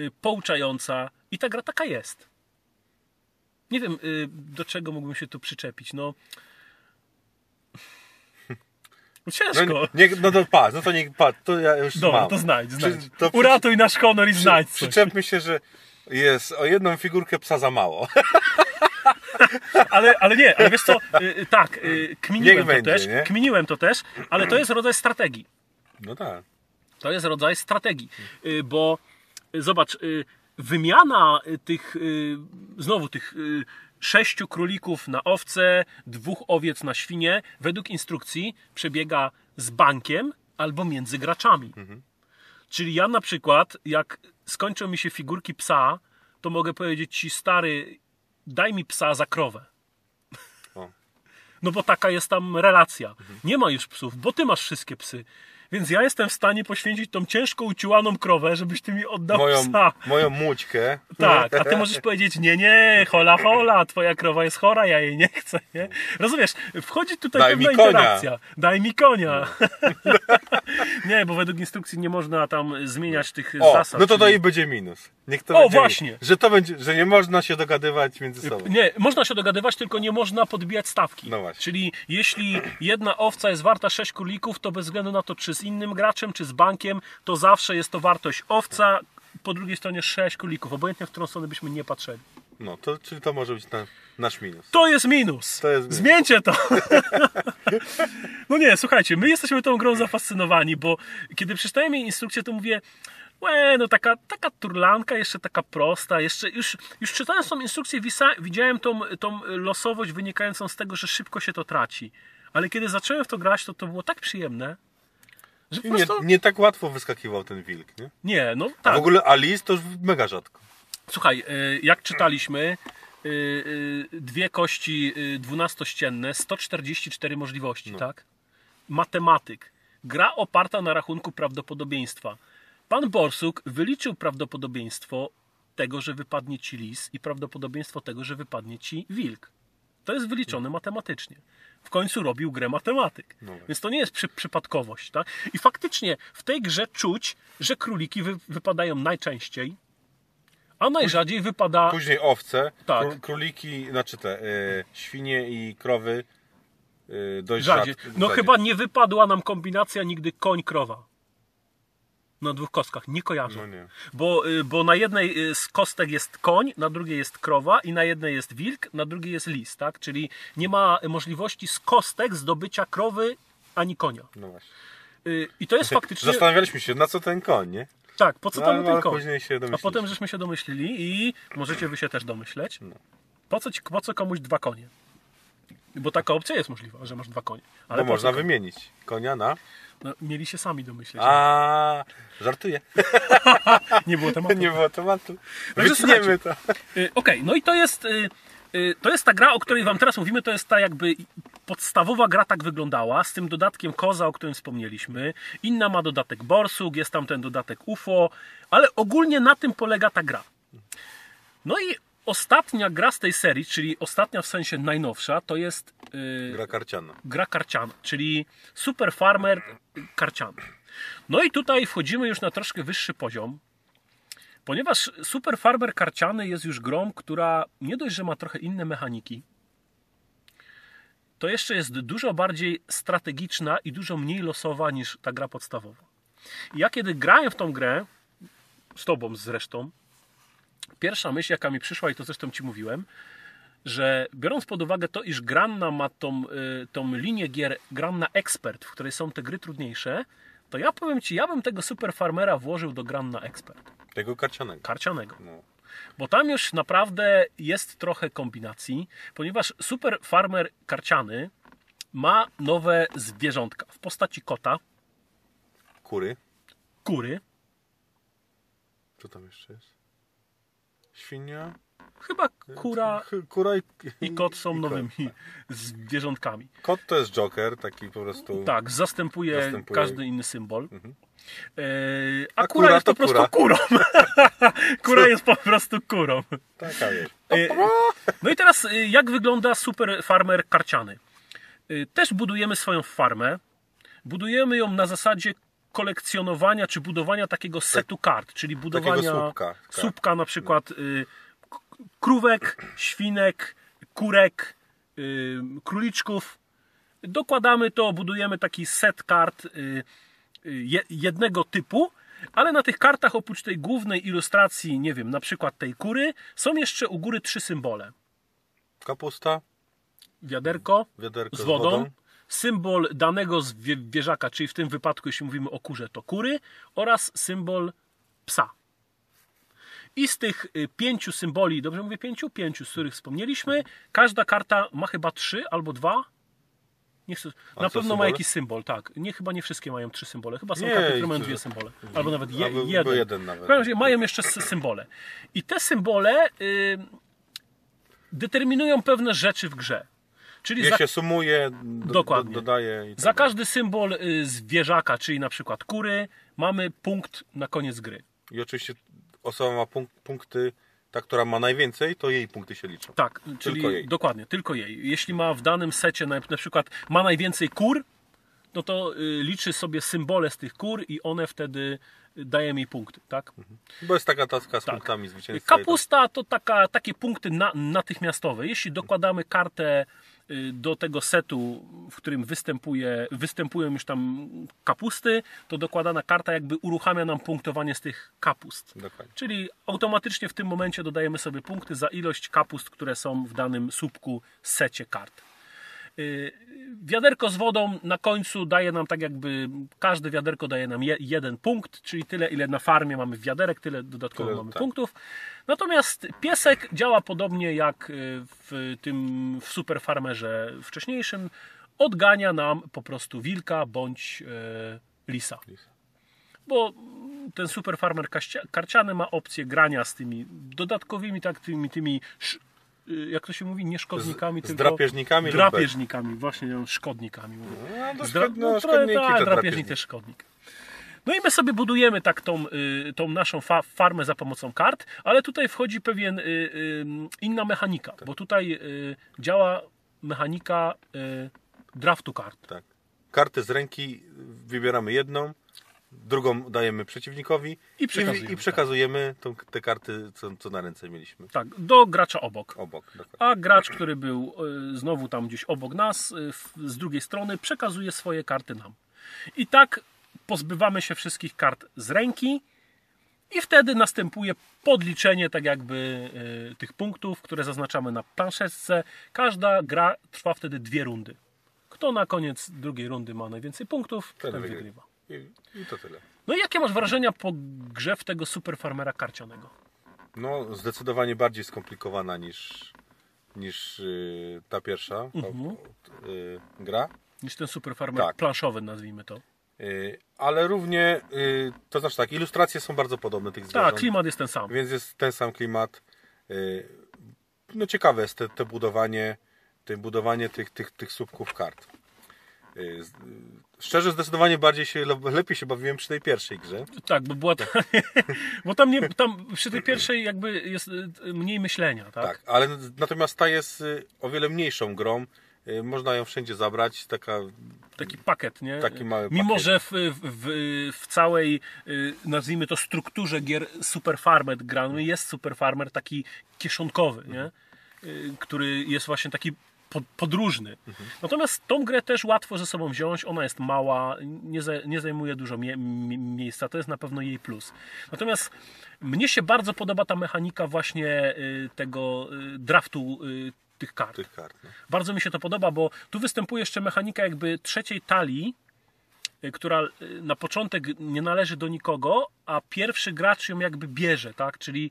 y, pouczająca i ta gra taka jest. Nie wiem, y, do czego mógłbym się tu przyczepić, no... Ciężko. no, nie, no to patrz, no to nie patrz, to ja już Dobra, mam. to znajdź, znajdź. Przy, to przy, Uratuj nasz honor i znajdź coś. przyczepmy się, że jest o jedną figurkę psa za mało. Ale, ale nie, ale wiesz co, y, tak, kminiłem Niech to będzie, też, nie? kminiłem to też, ale to jest rodzaj strategii. No tak. To jest rodzaj strategii, Y, bo y, zobacz, y, wymiana tych, znowu tych sześciu królików na owce, dwóch owiec na świnie, według instrukcji przebiega z bankiem albo między graczami. Czyli ja na przykład, jak skończą mi się figurki psa, to mogę powiedzieć ci, stary, daj mi psa za krowę. O. No bo taka jest tam relacja. Nie ma już psów, bo ty masz wszystkie psy. Więc ja jestem w stanie poświęcić tą ciężko uciłaną krowę, żebyś ty mi oddał Moją, psa. moją mućkę. Tak, a ty możesz powiedzieć, nie, nie, hola, hola, twoja krowa jest chora, ja jej nie chcę, nie? Rozumiesz, wchodzi tutaj Daj pewna mi konia. interakcja. Daj mi konia. nie, bo według instrukcji nie można tam zmieniać tych O, zasad. no to to czyli- i będzie minus. Niech to O, będzie właśnie. Że to będzie, że nie można się dogadywać między sobą. Nie, można się dogadywać, tylko nie można podbijać stawki. No właśnie. Czyli jeśli jedna owca jest warta 6 królików, to bez względu na to, czy z innym graczem, czy z bankiem, to zawsze jest to wartość owca, po drugiej stronie 6 królików, obojętnie w którą stronę byśmy nie patrzyli. No, to, czyli to może być na, nasz minus. To jest minus. To jest minus. Zmieńcie to. no nie, słuchajcie, my jesteśmy tą grą zafascynowani, bo kiedy przeczytałem jej instrukcję, to mówię, Łe, no taka, taka turlanka, jeszcze taka prosta, jeszcze już, już czytając tą instrukcję wisa, widziałem tą, tą losowość wynikającą z tego, że szybko się to traci. Ale kiedy zacząłem w to grać, to to było tak przyjemne, że nie, prostu... nie tak łatwo wyskakiwał ten wilk, nie? Nie, no A tak. w ogóle Alice to już mega rzadko. Słuchaj, y, jak czytaliśmy, y, y, dwie kości dwunastościenne, 144 możliwości, tak? Matematyk. Gra oparta na rachunku prawdopodobieństwa. Pan Borsuk wyliczył prawdopodobieństwo tego, że wypadnie ci lis i prawdopodobieństwo tego, że wypadnie ci wilk. To jest wyliczone matematycznie. W końcu robił grę matematyk. No. Więc to nie jest przy, przypadkowość. Tak? I faktycznie w tej grze czuć, że króliki wy, wypadają najczęściej, a najrzadziej wypada. Później owce, Tak. kró- króliki, znaczy te e, świnie i krowy e, dość Rzadziej. No rzadziej. chyba nie wypadła nam kombinacja nigdy koń-krowa. Na dwóch kostkach, nie kojarzę. No nie. Bo, y, bo na jednej y, z kostek jest koń, na drugiej jest krowa i na jednej jest wilk, na drugiej jest lis, tak? Czyli nie ma możliwości z kostek zdobycia krowy ani konia. No właśnie. Y, I to jest faktycznie... Zastanawialiśmy się, na co ten koń, nie? Tak, po co No, tam ten koń? później się A potem żeśmy się domyślili i możecie wy się też domyśleć. No. Po co, ci, po co komuś dwa konie? Bo taka opcja jest możliwa, że masz dwa konie. Ale można co? wymienić konia na... No, mieli się sami domyśleć. A, żartuję. Nie było tematu. Nie było tematu. Wytniemy to. Y, Okej, no i to jest, y, y, to jest ta gra, o której Wam teraz mówimy, to jest ta jakby podstawowa gra tak wyglądała, z tym dodatkiem Koza, o którym wspomnieliśmy. Inna ma dodatek Borsuk, jest tam ten dodatek UFO, ale ogólnie na tym polega ta gra. No i ostatnia gra z tej serii, czyli ostatnia w sensie najnowsza, to jest y, Gra karciana. gra karciana, czyli Super Farmer karciany. No i tutaj wchodzimy już na troszkę wyższy poziom, ponieważ Super Farmer karciany jest już grą, która nie dość, że ma trochę inne mechaniki, to jeszcze jest dużo bardziej strategiczna i dużo mniej losowa niż ta gra podstawowa. I ja kiedy grałem w tą grę, z tobą zresztą, pierwsza myśl jaka mi przyszła i to zresztą ci mówiłem, że biorąc pod uwagę to, iż Granna ma tą, y, tą linię gier Granna Expert, w której są te gry trudniejsze, to ja powiem Ci, ja bym tego Super Farmera włożył do Granna Expert, Tego karcianego. karcianego. No. Bo tam już naprawdę jest trochę kombinacji, ponieważ Super Farmer karciany ma nowe zwierzątka w postaci kota, Kury. kury, Co tam jeszcze jest? Świnia. chyba kura Kura i, i kot są i kot. nowymi zwierzątkami. Kot to jest Joker, taki po prostu. Tak, zastępuje, Zastępuje. każdy inny symbol. Mhm. E, a, A kura, kura jest po prostu kura. kurą. kura jest po prostu kurą. Taka jest. E, No i teraz e, jak wygląda super farmer karciany? Też budujemy swoją farmę. Budujemy ją na zasadzie kolekcjonowania czy budowania takiego setu kart, czyli budowania słupka, tak. słupka na przykład y, krówek, świnek, kurek, y, króliczków. Dokładamy to, budujemy taki set kart y, y, je- jednego typu, ale na tych kartach oprócz tej głównej ilustracji, nie wiem, na przykład tej kury, są jeszcze u góry trzy symbole. Kapusta, Wiaderko wiaderko z wodą, symbol danego zwie- zwierzaka, czyli w tym wypadku, jeśli mówimy o kurze, to kury, oraz symbol psa. I z tych y, pięciu symboli, dobrze mówię pięciu? Pięciu, z których wspomnieliśmy, każda karta ma chyba trzy albo dwa. Nie chcę, A na pewno ma symbole? jakiś symbol, tak. Nie, chyba nie wszystkie mają trzy symbole. Chyba są Nie, karty, które mają dwie symbole. Albo nawet je, Albo jeden. jeden nawet. W każdym razie mają jeszcze sy- symbole. I te symbole y, determinują pewne rzeczy w grze. Czyli Je za się sumuje, do, Dokładnie. Do, dodaje. Tak za każdy symbol y, zwierzaka, czyli na przykład kury, mamy punkt na koniec gry. I oczywiście osoba ma punk- punkty, ta, która ma najwięcej, to jej punkty się liczą. Tak, czyli jej. dokładnie, tylko jej. Jeśli ma w danym secie na, na przykład ma najwięcej kur, no to y, liczy sobie symbole z tych kur i one wtedy y, dają jej punkty, tak? Bo jest taka taska z Tak. punktami zwycięstwa. Kapusta to taka, takie punkty na, natychmiastowe. Jeśli dokładamy kartę y, do tego setu, w którym występuje, występują już tam kapusty, to dokładana karta jakby uruchamia nam punktowanie z tych kapust. Dokładnie. Czyli automatycznie w tym momencie dodajemy sobie punkty za ilość kapust, które są w danym słupku secie kart. Y, Wiaderko z wodą na końcu daje nam tak jakby, każde wiaderko daje nam je, jeden punkt, czyli tyle ile na farmie mamy wiaderek, tyle dodatkowo Tyle, mamy tak. punktów. Natomiast piesek działa podobnie jak y, w tym w Super Farmerze wcześniejszym. Odgania nam po prostu wilka bądź y, lisa bo ten super farmer karciany ma opcję grania z tymi dodatkowymi, tak, tymi, tymi jak to się mówi, nie szkodnikami, Z- z tylko drapieżnikami lub drapieżnikami, właśnie no, szkodnikami. mówię. No, to Zdra- szkod- no, no, szkodniki tak, to drapieżnik też szkodnik. No i my sobie budujemy tak tą, y, tą naszą fa- farmę za pomocą kart, ale tutaj wchodzi pewien y, y, inna mechanika, Tak. bo tutaj y, działa mechanika y, draftu kart. Tak. Karty z ręki wybieramy jedną, drugą dajemy przeciwnikowi I przekazujemy, i, i przekazujemy tą, te karty, co, co na ręce mieliśmy. Tak, do gracza obok. Obok. Dokładnie. A gracz, który był y, znowu tam gdzieś obok nas, y, z drugiej strony, przekazuje swoje karty nam. I tak pozbywamy się wszystkich kart z ręki i wtedy następuje podliczenie tak jakby y, tych punktów, które zaznaczamy na planszetce. Każda gra trwa wtedy dwie rundy. Kto na koniec drugiej rundy ma najwięcej punktów, Ten ten wygrywa. I, I to tyle. No i jakie masz wrażenia po grze w tego super farmera karcianego? No, zdecydowanie bardziej skomplikowana niż, niż y, ta pierwsza Mhm. y, gra. Niż ten Super Farmer Tak. planszowy, nazwijmy to. Y, ale równie, y, to znaczy tak, ilustracje są bardzo podobne tych zwierząt. Tak, klimat jest ten sam. Więc jest ten sam klimat. Y, No ciekawe jest te, te budowanie, te budowanie tych, tych, tych słupków kart. Y, Szczerze, zdecydowanie bardziej się, lepiej się bawiłem przy tej pierwszej grze. Tak, bo była ta, bo tam, nie, tam przy tej pierwszej jakby jest y, mniej myślenia, tak? Tak, ale natomiast ta jest y, o wiele mniejszą grą. Można ją wszędzie zabrać. Taka Taki pakiet, nie? Taki mały Mimo, pakiet. że w, w, w całej, nazwijmy to, strukturze gier Super Farmer grany jest Super Farmer taki kieszonkowy, nie? Y, który jest właśnie taki pod- podróżny. Natomiast tą grę też łatwo ze sobą wziąć, ona jest mała, nie, za, nie zajmuje dużo mie- mi- miejsca, to jest na pewno jej plus. Natomiast mnie się bardzo podoba ta mechanika właśnie y, tego y, draftu y, tych kart. tych kart. No. Bardzo mi się to podoba, bo tu występuje jeszcze mechanika jakby trzeciej talii, y, która y, na początek nie należy do nikogo, a pierwszy gracz ją jakby bierze, tak? Czyli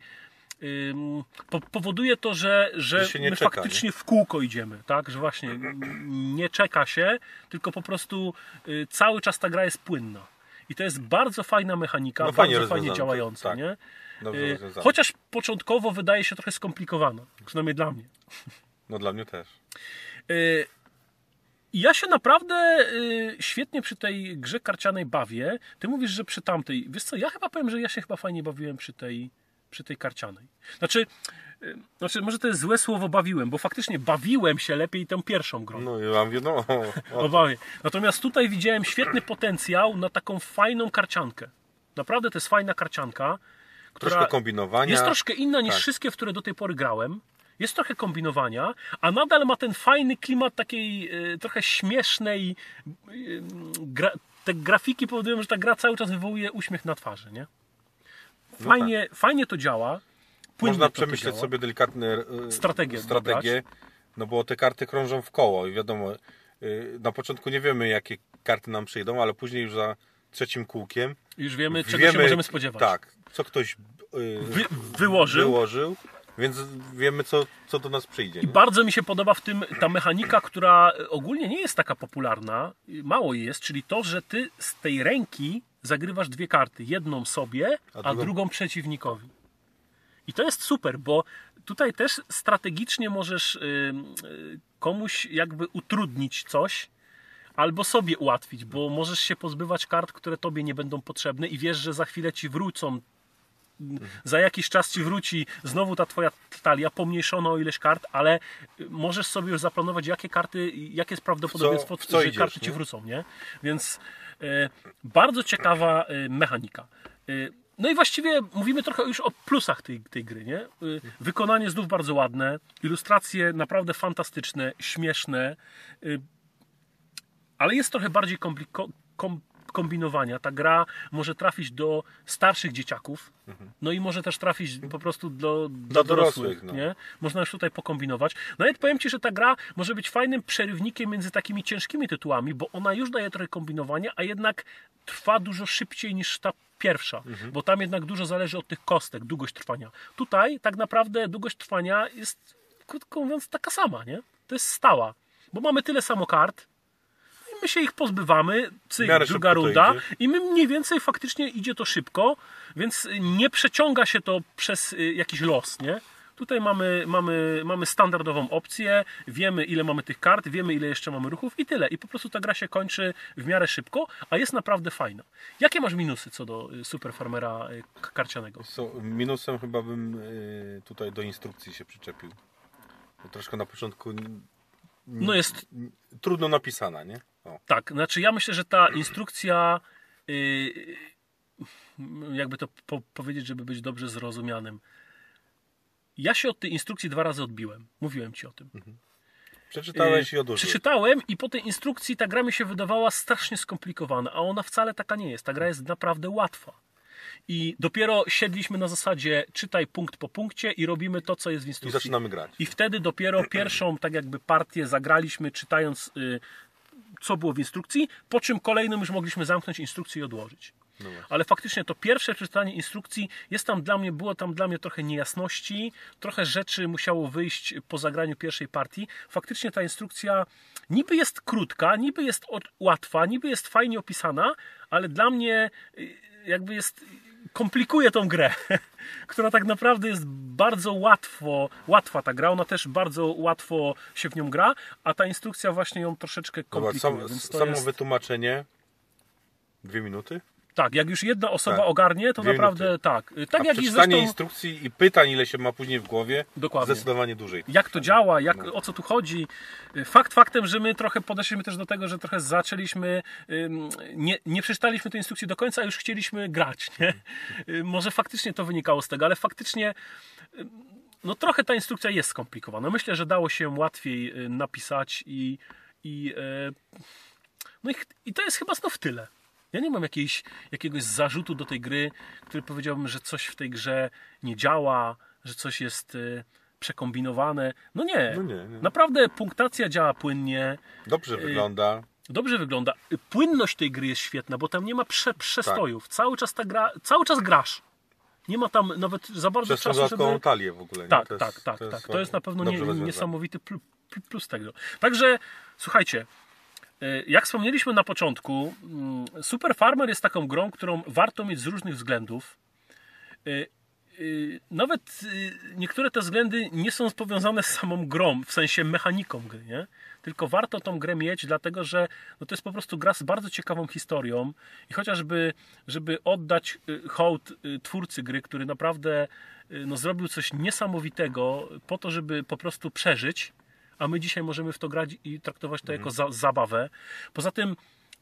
po, powoduje to, że, że, Że nie my czeka, faktycznie w kółko idziemy, tak? Że właśnie nie czeka się, tylko po prostu y, cały czas ta gra jest płynna. I to jest bardzo fajna mechanika, No bardzo fajnie działająca, tak. nie? Y. Chociaż początkowo wydaje się trochę skomplikowana, przynajmniej dla mnie. No dla mnie też. Y, i Ja się naprawdę świetnie przy tej grze karcianej bawię. Ty mówisz, że przy tamtej. Wiesz co, ja chyba powiem, że ja się chyba fajnie bawiłem przy tej, przy tej karcianej. Znaczy, y, znaczy, może to jest złe słowo bawiłem, bo faktycznie bawiłem się lepiej tą pierwszą grą. No i mam wiadomo. Natomiast tutaj widziałem świetny potencjał na taką fajną karciankę. Naprawdę to jest fajna karcianka, która troszkę kombinowania. jest troszkę inna niż Tak. wszystkie, w które do tej pory grałem. Jest trochę kombinowania, a nadal ma ten fajny klimat takiej e, trochę śmiesznej. e, gra, te grafiki powodują, że ta gra cały czas wywołuje uśmiech na twarzy, nie? Fajnie, fajnie to działa. Można przemyśleć działa. sobie delikatne e, Strategię strategie no bo te karty krążą w koło i wiadomo, e, na początku nie wiemy jakie karty nam przyjdą, ale później już za trzecim kółkiem Już wiemy, czego wiemy, się możemy spodziewać. Tak, co ktoś e, Wy, wyłożył. wyłożył, więc wiemy co, co do nas przyjdzie. I Nie? bardzo mi się podoba w tym ta mechanika, która ogólnie nie jest taka popularna, mało jest, czyli to, że ty z tej ręki zagrywasz dwie karty. Jedną sobie, a, A drugą... drugą- przeciwnikowi. I to jest super, bo tutaj też strategicznie możesz y, y, komuś jakby utrudnić coś, albo sobie ułatwić, bo możesz się pozbywać kart, które tobie nie będą potrzebne i wiesz, że za chwilę ci wrócą za jakiś czas ci wróci znowu ta twoja talia, pomniejszona o ileś kart, ale możesz sobie już zaplanować, jakie karty, jakie jest prawdopodobieństwo, w co że idziesz, karty ci nie? wrócą, nie? Więc bardzo ciekawa e, mechanika. E, no i właściwie mówimy trochę już o plusach tej, tej gry, nie? E, wykonanie znów bardzo ładne, ilustracje naprawdę fantastyczne, śmieszne, e, ale jest trochę bardziej kompliko- kom- kombinowania. Ta gra może trafić do starszych dzieciaków, no i może też trafić po prostu do, do, dorosłych. dorosłych, no. nie? Można już tutaj pokombinować. Nawet powiem Ci, że ta gra może być fajnym przerywnikiem między takimi ciężkimi tytułami, bo ona już daje trochę kombinowania, a jednak trwa dużo szybciej niż ta pierwsza, bo tam jednak dużo zależy od tych kostek, długość trwania. Tutaj tak naprawdę długość trwania jest, krótko mówiąc, taka sama, nie? To jest stała, bo mamy tyle samo kart, my się ich pozbywamy, cyk, druga runda i my mniej więcej faktycznie idzie to szybko, więc nie przeciąga się to przez y, jakiś los, nie? Tutaj mamy, mamy, mamy standardową opcję, wiemy ile mamy tych kart, wiemy ile jeszcze mamy ruchów i tyle. I po prostu ta gra się kończy w miarę szybko, a jest naprawdę fajna. Jakie masz minusy co do y, Super Farmera y, karcianego? So, minusem chyba bym tutaj do instrukcji się przyczepił. Bo troszkę na początku No jest trudno napisana, nie? O. Tak, znaczy ja myślę, że ta instrukcja, yy, jakby to po, powiedzieć, żeby być dobrze zrozumianym. Ja się od tej instrukcji dwa razy odbiłem. Mówiłem ci o tym. Przeczytałeś Yy, i odłożyłeś. Przeczytałem i po tej instrukcji ta gra mi się wydawała strasznie skomplikowana, a ona wcale taka nie jest. Ta gra jest naprawdę łatwa. I dopiero siedliśmy na zasadzie czytaj punkt po punkcie i robimy to, co jest w I instrukcji. zaczynamy grać. I wtedy dopiero pierwszą, tak jakby partię zagraliśmy, czytając, y, co było w instrukcji, po czym kolejną już mogliśmy zamknąć instrukcję i odłożyć. No ale faktycznie to pierwsze przeczytanie instrukcji jest tam dla mnie, było tam dla mnie trochę niejasności, trochę rzeczy musiało wyjść po zagraniu pierwszej partii. Faktycznie ta instrukcja niby jest krótka, niby jest łatwa, niby jest fajnie opisana, ale dla mnie y, jakby jest komplikuje tą grę, która tak naprawdę jest bardzo łatwo, łatwa ta gra, ona też bardzo łatwo się w nią gra, a ta instrukcja właśnie ją troszeczkę komplikuje. sam, więc to samo jest... wytłumaczenie. Dwie minuty? Tak, jak już jedna osoba Tak. ogarnie, to Dwie naprawdę minuty. tak. Tak A jak i zresztą instrukcji i pytań, ile się ma później w głowie, Dokładnie. zdecydowanie dłużej. jak to działa, jak, No. o co tu chodzi. Fakt faktem, że my trochę podeszliśmy też do tego, że trochę zaczęliśmy, nie, nie przeczytaliśmy tej instrukcji do końca, a już chcieliśmy grać. Nie? Y, Może faktycznie to wynikało z tego, ale faktycznie no trochę ta instrukcja jest skomplikowana. Myślę, że dało się łatwiej y, napisać i, i, e, no i, i to jest chyba znów tyle. Ja nie mam jakiejś, jakiegoś zarzutu do tej gry, który powiedziałbym, że coś w tej grze nie działa, że coś jest y, przekombinowane. No nie. No nie, nie. Naprawdę punktacja działa płynnie, Dobrze wygląda. dobrze wygląda. Y, Płynność tej gry jest świetna, bo tam nie ma prze, przestojów. Tak. Cały czas ta gra, cały czas grasz. Nie ma tam nawet za bardzo Przez czasu, żeby... talię w ogóle. nie? Tak, jest- tak, tak, to tak. jest To jest na pewno nie, niesamowity pl- pl- plus tego. Także słuchajcie, y, jak wspomnieliśmy na początku, mm, Super Farmer jest taką grą, którą warto mieć z różnych względów. Y, y, Nawet niektóre te względy nie są powiązane z samą grą, w sensie mechaniką gry, nie? Tylko warto tą grę mieć, dlatego że no to jest po prostu gra z bardzo ciekawą historią i chociażby, żeby oddać hołd twórcy gry, który naprawdę no, zrobił coś niesamowitego po to, żeby po prostu przeżyć, a my dzisiaj możemy w to grać i traktować to jako za, zabawę. Poza tym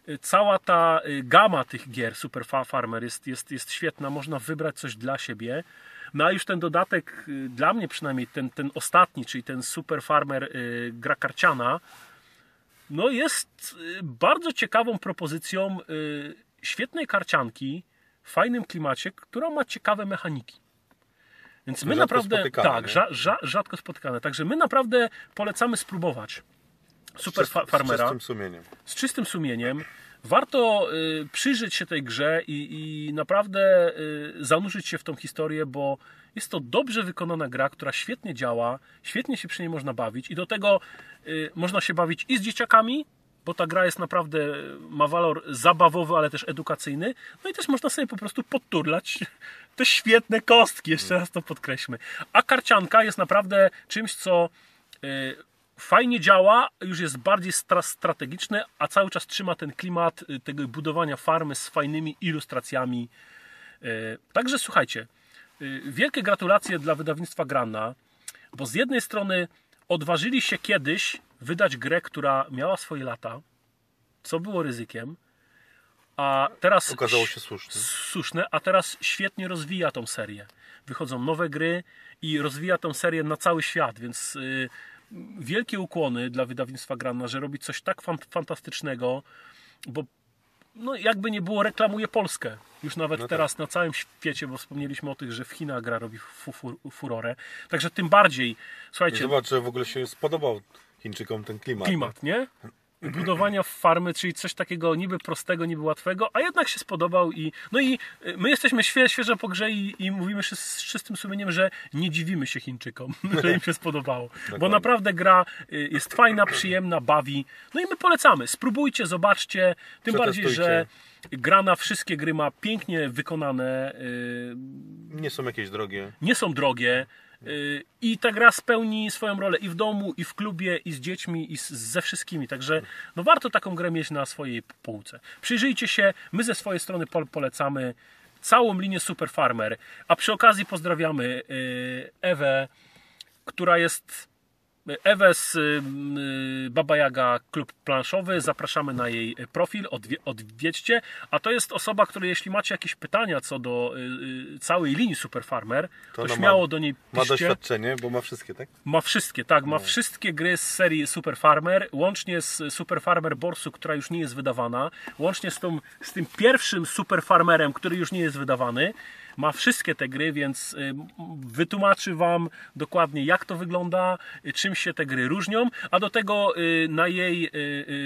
y, cała ta y, gama tych gier Super Fa- Farmer jest, jest, jest świetna, można wybrać coś dla siebie. No a już ten dodatek, y, dla mnie przynajmniej ten, ten ostatni, czyli ten Super Farmer gra karciana, no jest bardzo ciekawą propozycją świetnej karcianki w fajnym klimacie, która ma ciekawe mechaniki. Więc my Rzadko naprawdę. tak, rza, rza, rzadko spotykane. Także my naprawdę polecamy spróbować Super Z- fa- Z Farmera czystym sumieniem. z czystym sumieniem. Warto y, przyjrzeć się tej grze i, i naprawdę y, zanurzyć się w tą historię, bo jest to dobrze wykonana gra, która świetnie działa, świetnie się przy niej można bawić i do tego y, można się bawić i z dzieciakami, bo ta gra jest naprawdę, ma walor zabawowy, ale też edukacyjny. No i też można sobie po prostu podturlać te świetne kostki, jeszcze raz to podkreślmy. A karcianka jest naprawdę czymś, co y, fajnie działa, już jest bardziej stra- strategiczne, a cały czas trzyma ten klimat y, tego budowania farmy z fajnymi ilustracjami. Y, Także słuchajcie, wielkie gratulacje dla wydawnictwa Grana, bo z jednej strony odważyli się kiedyś wydać grę, która miała swoje lata, co było ryzykiem, a teraz Okazało się słuszne. słuszne, a teraz świetnie rozwija tą serię. Wychodzą nowe gry i rozwija tą serię na cały świat, więc y, wielkie ukłony dla wydawnictwa Grana, że robi coś tak fan- fantastycznego, bo no jakby nie było, reklamuje Polskę. Już nawet No tak. teraz na całym świecie, bo wspomnieliśmy o tych, że w Chinach gra robi fu- fu- furorę. Także tym bardziej, słuchajcie, zobacz, że w ogóle się spodobał Chińczykom ten klimat. klimat, nie? Budowania farmy, czyli coś takiego niby prostego, niby łatwego, a jednak się spodobał i no i y, my jesteśmy świe, świeżo po grze i, i mówimy z czystym sumieniem, że nie dziwimy się Chińczykom, że im się spodobało. Bo naprawdę gra y, jest fajna, przyjemna, bawi. No i my polecamy. Spróbujcie, zobaczcie. Tym bardziej, że gra na wszystkie gry ma pięknie wykonane, y, Nie są jakieś drogie. nie są drogie i ta gra spełni swoją rolę i w domu, i w klubie, i z dziećmi, i z, ze wszystkimi. Także no warto taką grę mieć na swojej półce. Przyjrzyjcie się, my ze swojej strony pol- polecamy całą linię Super Farmer, a przy okazji pozdrawiamy y, Ewę, która jest Ewę z y, y, Baba Jaga Klub Planszowy. Zapraszamy na jej profil, odwie, odwiedźcie. A to jest osoba, której jeśli macie jakieś pytania co do y, całej linii Super Farmer, to, ona ma- śmiało do niej Ma piszcie. doświadczenie, bo ma wszystkie, tak? Ma wszystkie, tak, No. ma wszystkie gry z serii Super Farmer, łącznie z Super Farmer Borsu, która już nie jest wydawana, łącznie z, tą, z tym pierwszym Super Farmerem, który już nie jest wydawany. Ma wszystkie te gry, więc y, wytłumaczy Wam dokładnie, jak to wygląda, y, czym się te gry różnią, a do tego y, na jej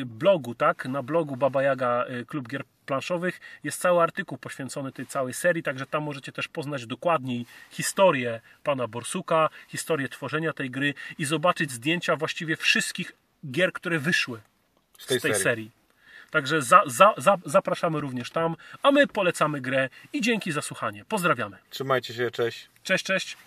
blogu, tak, na blogu Baba Jaga Klub Gier planszowych. Jest cały artykuł poświęcony tej całej serii, także tam możecie też poznać dokładniej historię pana Borsuka, historię tworzenia tej gry i zobaczyć zdjęcia właściwie wszystkich gier, które wyszły Z tej, z tej serii. serii. Także za, za, za, zapraszamy również tam, a my polecamy grę i dzięki za słuchanie. Pozdrawiamy. Trzymajcie się, cześć. Cześć, cześć.